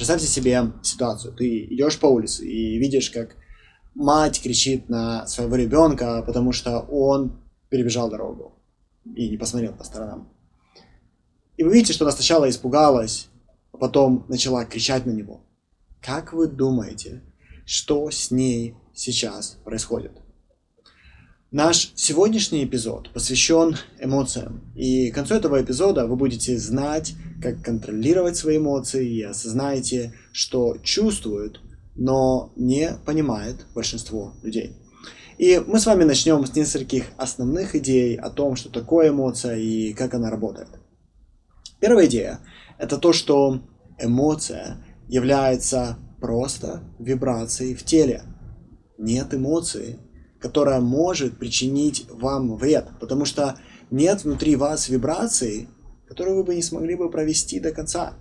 Представьте себе ситуацию. Ты идешь по улице и видишь, как мать кричит на своего ребенка, потому что он перебежал дорогу и не посмотрел по сторонам. И вы видите, что она сначала испугалась, а потом начала кричать на него. Как вы думаете, что с ней сейчас происходит? Наш сегодняшний эпизод посвящен эмоциям. И к концу этого эпизода вы будете знать, как контролировать свои эмоции и осознаете, что чувствуют, но не понимает большинство людей. И мы с вами начнем с нескольких основных идей о том, что такое эмоция и как она работает. Первая идея – это то, что эмоция является просто вибрацией в теле. Нет эмоции, которая может причинить вам вред, потому что нет внутри вас вибрации, которую вы бы не смогли бы провести до конца.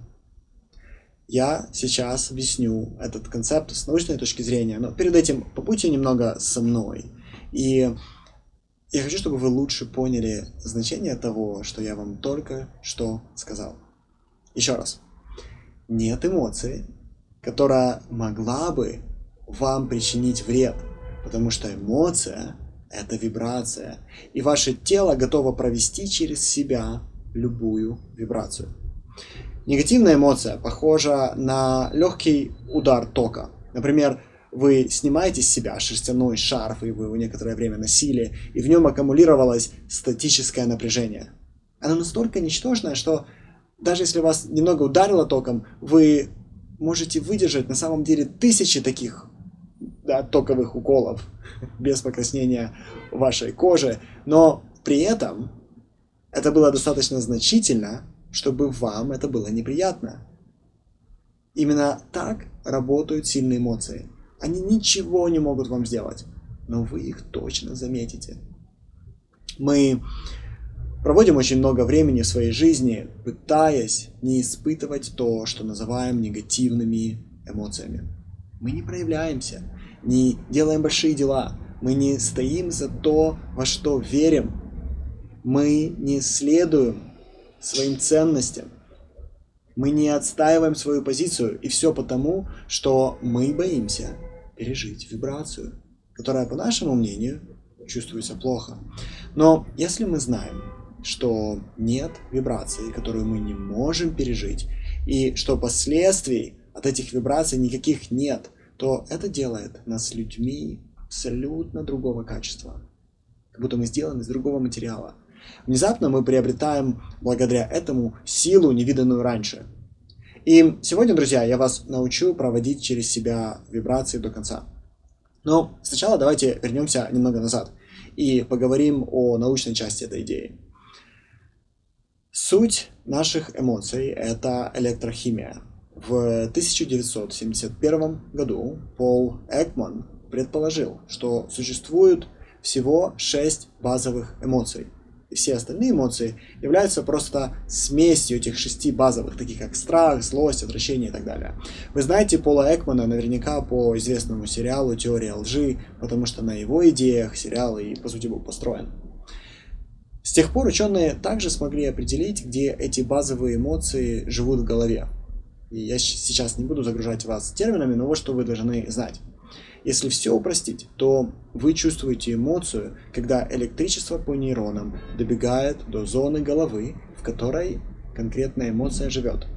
Я сейчас объясню этот концепт с научной точки зрения, но перед этим побудьте немного со мной. И я хочу, чтобы вы лучше поняли значение того, что я вам только что сказал. Еще раз. Нет эмоции, которая могла бы вам причинить вред – потому что эмоция – это вибрация, и ваше тело готово провести через себя любую вибрацию. Негативная эмоция похожа на легкий удар тока. Например, вы снимаете с себя шерстяной шарф, и вы его некоторое время носили, и в нем аккумулировалось статическое напряжение. Оно настолько ничтожное, что даже если вас немного ударило током, вы можете выдержать на самом деле тысячи таких да, токовых уколов без покраснения вашей кожи, но при этом это было достаточно значительно, чтобы вам это было неприятно. Именно так работают сильные эмоции. Они ничего не могут вам сделать, но вы их точно заметите. Мы проводим очень много времени в своей жизни, пытаясь не испытывать то, что называем негативными эмоциями. Мы не проявляемся, не делаем большие дела, мы не стоим за то, во что верим, мы не следуем своим ценностям, мы не отстаиваем свою позицию, и все потому, что мы боимся пережить вибрацию, которая, по нашему мнению, чувствуется плохо. Но если мы знаем, что нет вибрации, которую мы не можем пережить, и что последствий от этих вибраций никаких нет – то это делает нас людьми абсолютно другого качества. Как будто мы сделаны из другого материала. Внезапно мы приобретаем благодаря этому силу, невиданную раньше. И сегодня, друзья, я вас научу проводить через себя вибрации до конца. Но сначала давайте вернемся немного назад и поговорим о научной части этой идеи. Суть наших эмоций – это электрохимия. В 1971 году Пол Экман предположил, что существует всего шесть базовых эмоций. И все остальные эмоции являются просто смесью этих шести базовых, таких как страх, злость, отвращение и так далее. Вы знаете Пола Экмана наверняка по известному сериалу «Теория лжи», потому что на его идеях сериал и, по сути, был построен. С тех пор ученые также смогли определить, где эти базовые эмоции живут в голове. И я сейчас не буду загружать вас терминами, но вот что вы должны знать. Если все упростить, то вы чувствуете эмоцию, когда электричество по нейронам добегает до зоны головы, в которой конкретная эмоция живет.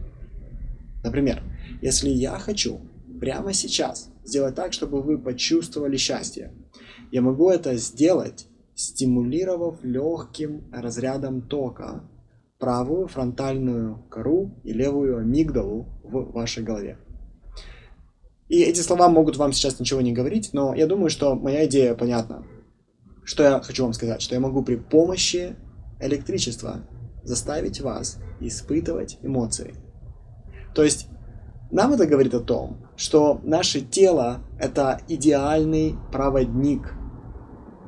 Например, если я хочу прямо сейчас сделать так, чтобы вы почувствовали счастье, я могу это сделать, стимулировав легким разрядом тока правую фронтальную кору и левую амигдалу в вашей голове. И эти слова могут вам сейчас ничего не говорить, но я думаю, что моя идея понятна. Что я хочу вам сказать? Что я могу при помощи электричества заставить вас испытывать эмоции. То есть нам это говорит о том, что наше тело – это идеальный проводник,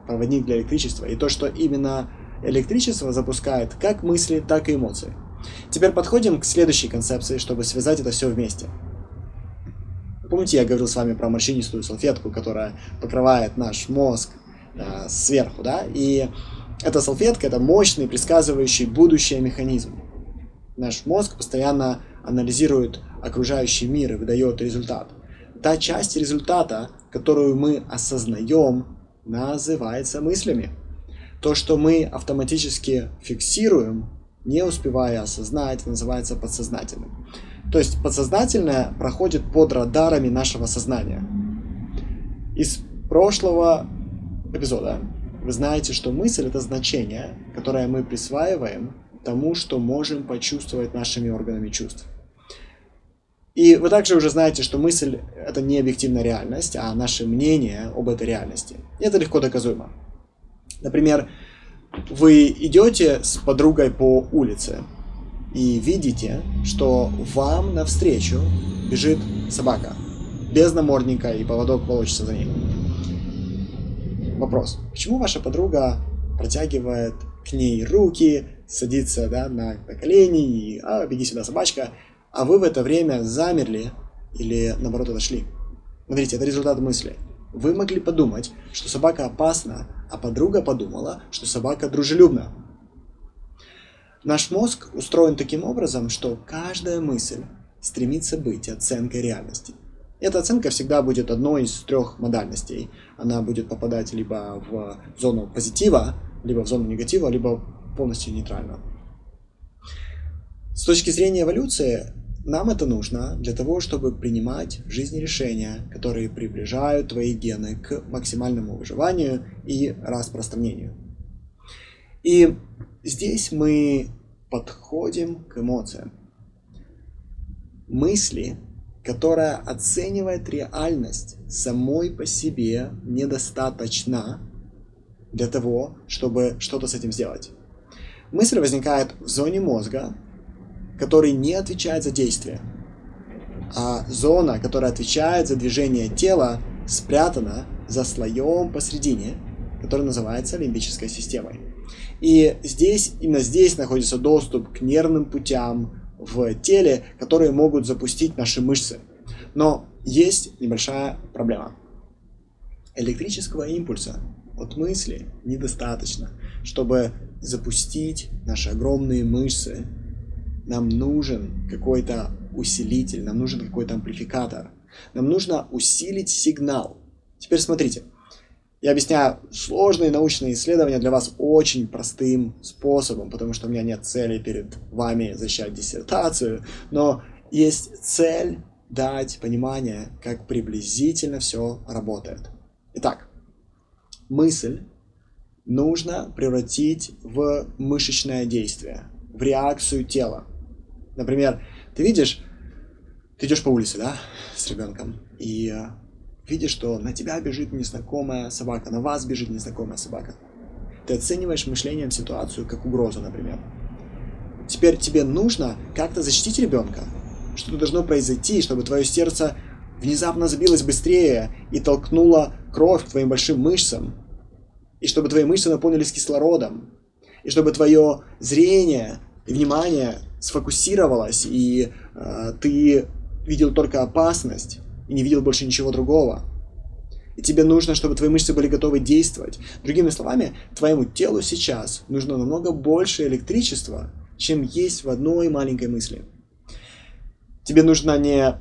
проводник для электричества, и то, что именно Электричество запускает как мысли, так и эмоции. Теперь подходим к следующей концепции, чтобы связать это все вместе. Помните, я говорил с вами про морщинистую салфетку, которая покрывает наш мозг э, сверху, да? И эта салфетка – это мощный, предсказывающий будущее механизм. Наш мозг постоянно анализирует окружающий мир и выдает результат. Та часть результата, которую мы осознаем, называется мыслями. То, что мы автоматически фиксируем, не успевая осознать, называется подсознательным. То есть подсознательное проходит под радарами нашего сознания. Из прошлого эпизода вы знаете, что мысль это значение, которое мы присваиваем тому, что можем почувствовать нашими органами чувств. И вы также уже знаете, что мысль – это не объективная реальность, а наше мнение об этой реальности. И это легко доказуемо. Например, вы идете с подругой по улице и видите, что вам навстречу бежит собака без намордника и поводок волочится за ней. Вопрос. Почему ваша подруга протягивает к ней руки, садится да, на, на колени и «А, беги сюда, собачка», а вы в это время замерли или наоборот отошли? Смотрите, это результат мысли. Вы могли подумать, что собака опасна, а подруга подумала, что собака дружелюбна. Наш мозг устроен таким образом, что каждая мысль стремится быть оценкой реальности. Эта оценка всегда будет одной из трех модальностей. Она будет попадать либо в зону позитива, либо в зону негатива, либо полностью нейтрально. С точки зрения эволюции, нам это нужно для того, чтобы принимать в решения, которые приближают твои гены к максимальному выживанию и распространению. И здесь мы подходим к эмоциям. Мысли, которая оценивает реальность самой по себе, недостаточно для того, чтобы что-то с этим сделать. Мысль возникает в зоне мозга, который не отвечает за действие. А зона, которая отвечает за движение тела, спрятана за слоем посередине, который называется лимбической системой. И здесь, именно здесь находится доступ к нервным путям в теле, которые могут запустить наши мышцы. Но есть небольшая проблема. Электрического импульса от мысли недостаточно, чтобы запустить наши огромные мышцы нам нужен какой-то усилитель, нам нужен какой-то амплификатор. Нам нужно усилить сигнал. Теперь смотрите. Я объясняю сложные научные исследования для вас очень простым способом, потому что у меня нет цели перед вами защищать диссертацию, но есть цель дать понимание, как приблизительно все работает. Итак, мысль нужно превратить в мышечное действие, в реакцию тела. Например, ты видишь, ты идешь по улице, да, с ребенком, и э, видишь, что на тебя бежит незнакомая собака, на вас бежит незнакомая собака. Ты оцениваешь мышлением ситуацию как угрозу, например. Теперь тебе нужно как-то защитить ребенка. Что-то должно произойти, чтобы твое сердце внезапно забилось быстрее и толкнуло кровь к твоим большим мышцам. И чтобы твои мышцы наполнились кислородом. И чтобы твое зрение и внимание сфокусировалось, и э, ты видел только опасность и не видел больше ничего другого. И тебе нужно, чтобы твои мышцы были готовы действовать. Другими словами, твоему телу сейчас нужно намного больше электричества, чем есть в одной маленькой мысли. Тебе нужно не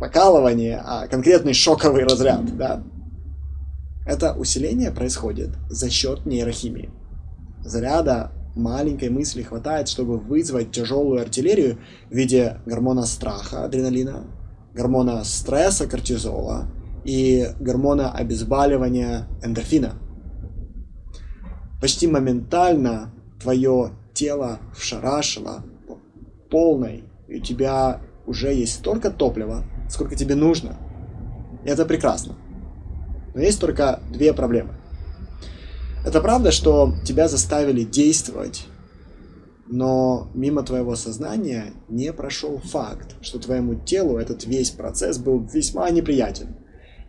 покалывание, а конкретный шоковый разряд, да? Это усиление происходит за счет нейрохимии. Заряда маленькой мысли хватает, чтобы вызвать тяжелую артиллерию в виде гормона страха, адреналина, гормона стресса, кортизола и гормона обезболивания, эндорфина. Почти моментально твое тело вшарашило полной, и у тебя уже есть столько топлива, сколько тебе нужно. И это прекрасно. Но есть только две проблемы. Это правда, что тебя заставили действовать, но мимо твоего сознания не прошел факт, что твоему телу этот весь процесс был весьма неприятен.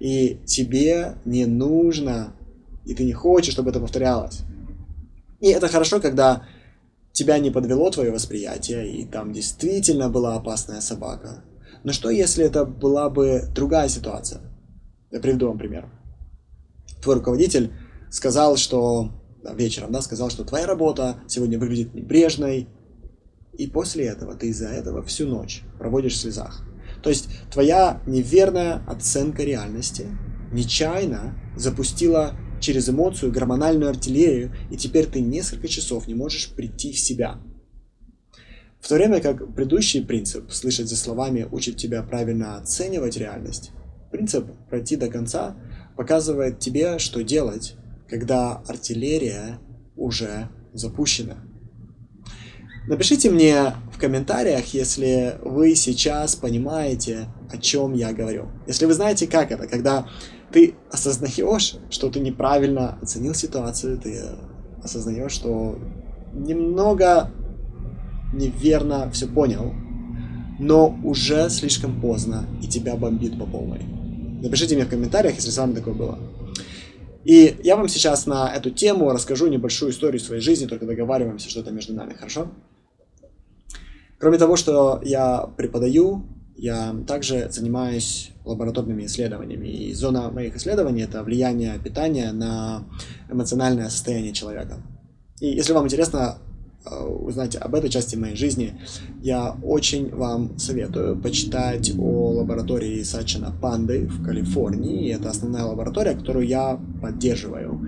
И тебе не нужно, и ты не хочешь, чтобы это повторялось. И это хорошо, когда тебя не подвело твое восприятие, и там действительно была опасная собака. Но что, если это была бы другая ситуация? Я приведу вам пример. Твой руководитель сказал, что вечером, да, сказал, что твоя работа сегодня выглядит небрежной, и после этого ты из-за этого всю ночь проводишь в слезах. То есть твоя неверная оценка реальности нечаянно запустила через эмоцию гормональную артиллерию, и теперь ты несколько часов не можешь прийти в себя. В то время как предыдущий принцип «слышать за словами» учит тебя правильно оценивать реальность, принцип «пройти до конца» показывает тебе, что делать, когда артиллерия уже запущена. Напишите мне в комментариях, если вы сейчас понимаете, о чем я говорю. Если вы знаете, как это, когда ты осознаешь, что ты неправильно оценил ситуацию, ты осознаешь, что немного неверно все понял, но уже слишком поздно, и тебя бомбит по полной. Напишите мне в комментариях, если с вами такое было. И я вам сейчас на эту тему расскажу небольшую историю своей жизни, только договариваемся, что это между нами, хорошо? Кроме того, что я преподаю, я также занимаюсь лабораторными исследованиями. И зона моих исследований – это влияние питания на эмоциональное состояние человека. И если вам интересно узнать об этой части моей жизни, я очень вам советую почитать о лаборатории Сачина Панды в Калифорнии. Это основная лаборатория, которую я поддерживаю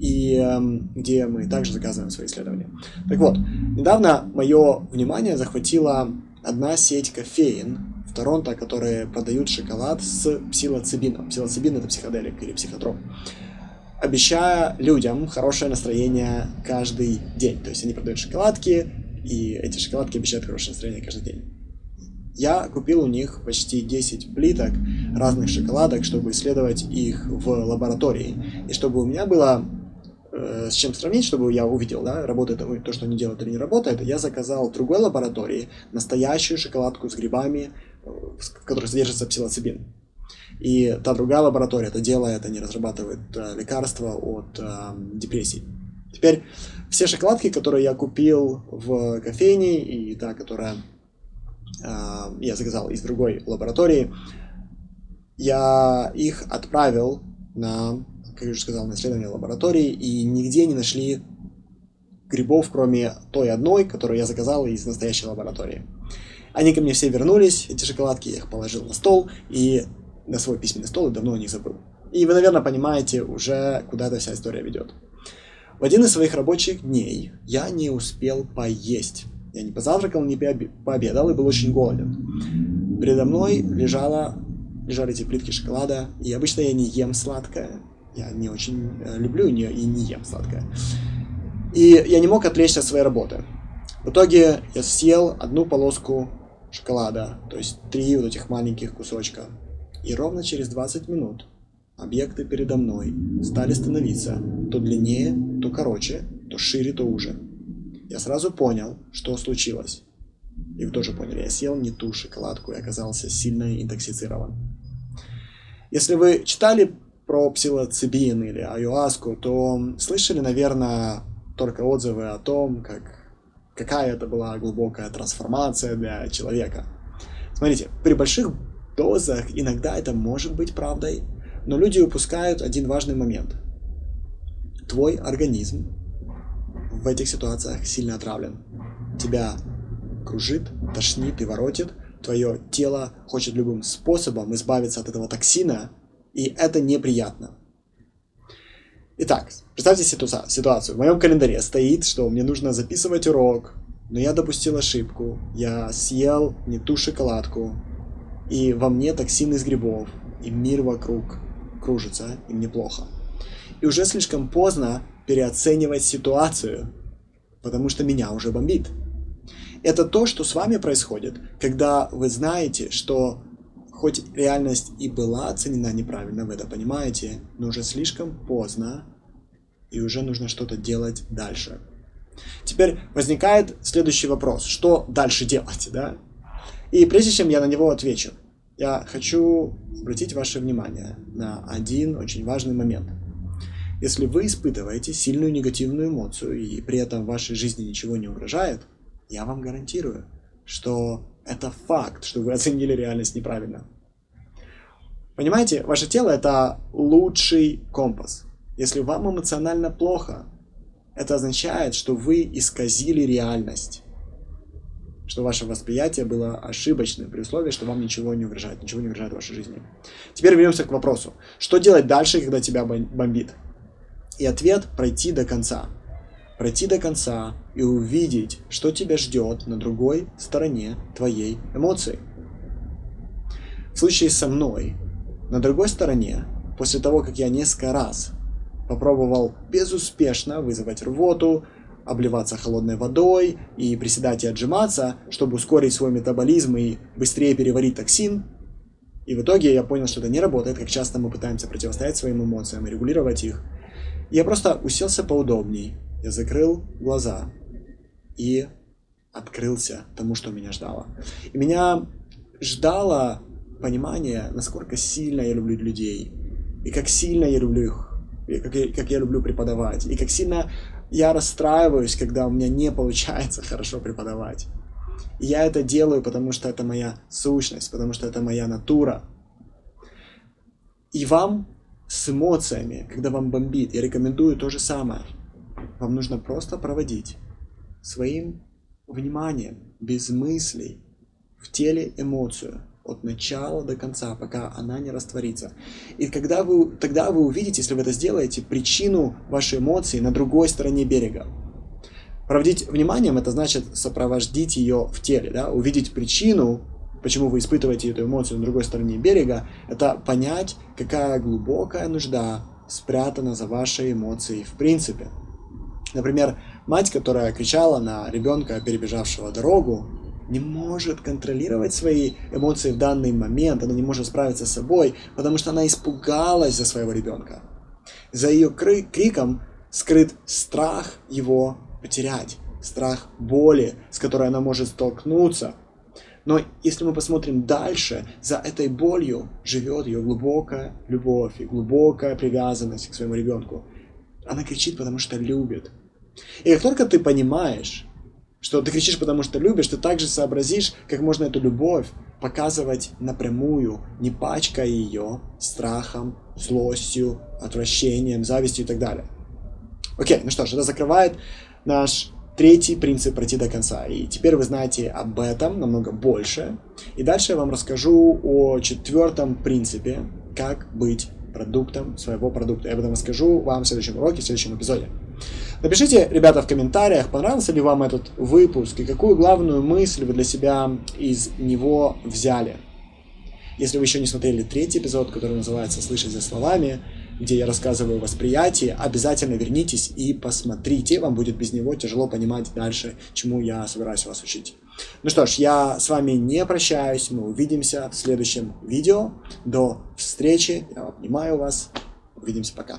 и э, где мы также заказываем свои исследования. Так вот, недавно мое внимание захватила одна сеть кофеин в Торонто, которые продают шоколад с псилоцибином. Псилоцибин это психоделик или психотроп. Обещая людям хорошее настроение каждый день. То есть они продают шоколадки, и эти шоколадки обещают хорошее настроение каждый день. Я купил у них почти 10 плиток разных шоколадок, чтобы исследовать их в лаборатории. И чтобы у меня было Э, с чем сравнить, чтобы я увидел, да, работает то, что они делают или не работает, я заказал в другой лаборатории настоящую шоколадку с грибами, э, в которой содержится псилоцибин. И та другая лаборатория это делает, они разрабатывают э, лекарства от э, депрессии. Теперь все шоколадки, которые я купил в кофейне, и та, которая э, я заказал из другой лаборатории, я их отправил на как я уже сказал, на исследование лаборатории, и нигде не нашли грибов, кроме той одной, которую я заказал из настоящей лаборатории. Они ко мне все вернулись, эти шоколадки, я их положил на стол, и на свой письменный стол, и давно о них забыл. И вы, наверное, понимаете уже, куда эта вся история ведет. В один из своих рабочих дней я не успел поесть. Я не позавтракал, не пообедал и был очень голоден. Передо мной лежала, лежали эти плитки шоколада, и обычно я не ем сладкое, я не очень э, люблю и не, и не ем сладкое. И я не мог отвлечься от своей работы. В итоге я съел одну полоску шоколада, то есть три вот этих маленьких кусочка. И ровно через 20 минут объекты передо мной стали становиться то длиннее, то короче, то шире, то уже. Я сразу понял, что случилось. И вы тоже поняли, я съел не ту шоколадку и оказался сильно интоксицирован. Если вы читали про псилоцибин или аюаску, то слышали, наверное, только отзывы о том, как, какая это была глубокая трансформация для человека. Смотрите, при больших дозах иногда это может быть правдой, но люди упускают один важный момент. Твой организм в этих ситуациях сильно отравлен. Тебя кружит, тошнит и воротит. Твое тело хочет любым способом избавиться от этого токсина, и это неприятно. Итак, представьте ситуацию. В моем календаре стоит, что мне нужно записывать урок, но я допустил ошибку. Я съел не ту шоколадку, и во мне токсин из грибов, и мир вокруг кружится, и мне плохо. И уже слишком поздно переоценивать ситуацию, потому что меня уже бомбит. Это то, что с вами происходит, когда вы знаете, что Хоть реальность и была оценена неправильно, вы это понимаете, но уже слишком поздно, и уже нужно что-то делать дальше. Теперь возникает следующий вопрос. Что дальше делать, да? И прежде чем я на него отвечу, я хочу обратить ваше внимание на один очень важный момент. Если вы испытываете сильную негативную эмоцию и при этом вашей жизни ничего не угрожает, я вам гарантирую, что это факт, что вы оценили реальность неправильно. Понимаете, ваше тело это лучший компас. Если вам эмоционально плохо, это означает, что вы исказили реальность. Что ваше восприятие было ошибочным, при условии, что вам ничего не угрожает, ничего не угрожает вашей жизни. Теперь вернемся к вопросу. Что делать дальше, когда тебя бомбит? И ответ – пройти до конца. Пройти до конца и увидеть, что тебя ждет на другой стороне твоей эмоции. В случае со мной, на другой стороне, после того, как я несколько раз попробовал безуспешно вызывать рвоту, обливаться холодной водой и приседать и отжиматься, чтобы ускорить свой метаболизм и быстрее переварить токсин. И в итоге я понял, что это не работает, как часто мы пытаемся противостоять своим эмоциям и регулировать их. Я просто уселся поудобней, я закрыл глаза и открылся тому, что меня ждало. И меня ждало понимание, насколько сильно я люблю людей, и как сильно я люблю их, как я, как я люблю преподавать, и как сильно я расстраиваюсь, когда у меня не получается хорошо преподавать. И я это делаю, потому что это моя сущность, потому что это моя натура. И вам с эмоциями, когда вам бомбит, я рекомендую то же самое. Вам нужно просто проводить своим вниманием, без мыслей, в теле эмоцию от начала до конца, пока она не растворится. И когда вы, тогда вы увидите, если вы это сделаете, причину вашей эмоции на другой стороне берега. Проводить вниманием это значит сопровождить ее в теле, да? увидеть причину, почему вы испытываете эту эмоцию на другой стороне берега, это понять, какая глубокая нужда спрятана за вашей эмоцией в принципе. Например, мать, которая кричала на ребенка, перебежавшего дорогу, не может контролировать свои эмоции в данный момент, она не может справиться с собой, потому что она испугалась за своего ребенка. За ее криком скрыт страх его потерять, страх боли, с которой она может столкнуться. Но если мы посмотрим дальше, за этой болью живет ее глубокая любовь и глубокая привязанность к своему ребенку. Она кричит, потому что любит. И как только ты понимаешь, что ты кричишь, потому что любишь, ты также сообразишь, как можно эту любовь показывать напрямую, не пачкая ее страхом, злостью, отвращением, завистью и так далее. Окей, ну что ж, это закрывает наш третий принцип пройти до конца. И теперь вы знаете об этом намного больше. И дальше я вам расскажу о четвертом принципе, как быть продуктом своего продукта. Я об этом расскажу вам в следующем уроке, в следующем эпизоде. Напишите, ребята, в комментариях, понравился ли вам этот выпуск и какую главную мысль вы для себя из него взяли. Если вы еще не смотрели третий эпизод, который называется «Слышать за словами», где я рассказываю о восприятии, обязательно вернитесь и посмотрите. Вам будет без него тяжело понимать дальше, чему я собираюсь вас учить. Ну что ж, я с вами не прощаюсь. Мы увидимся в следующем видео. До встречи. Я обнимаю вас. Увидимся. Пока.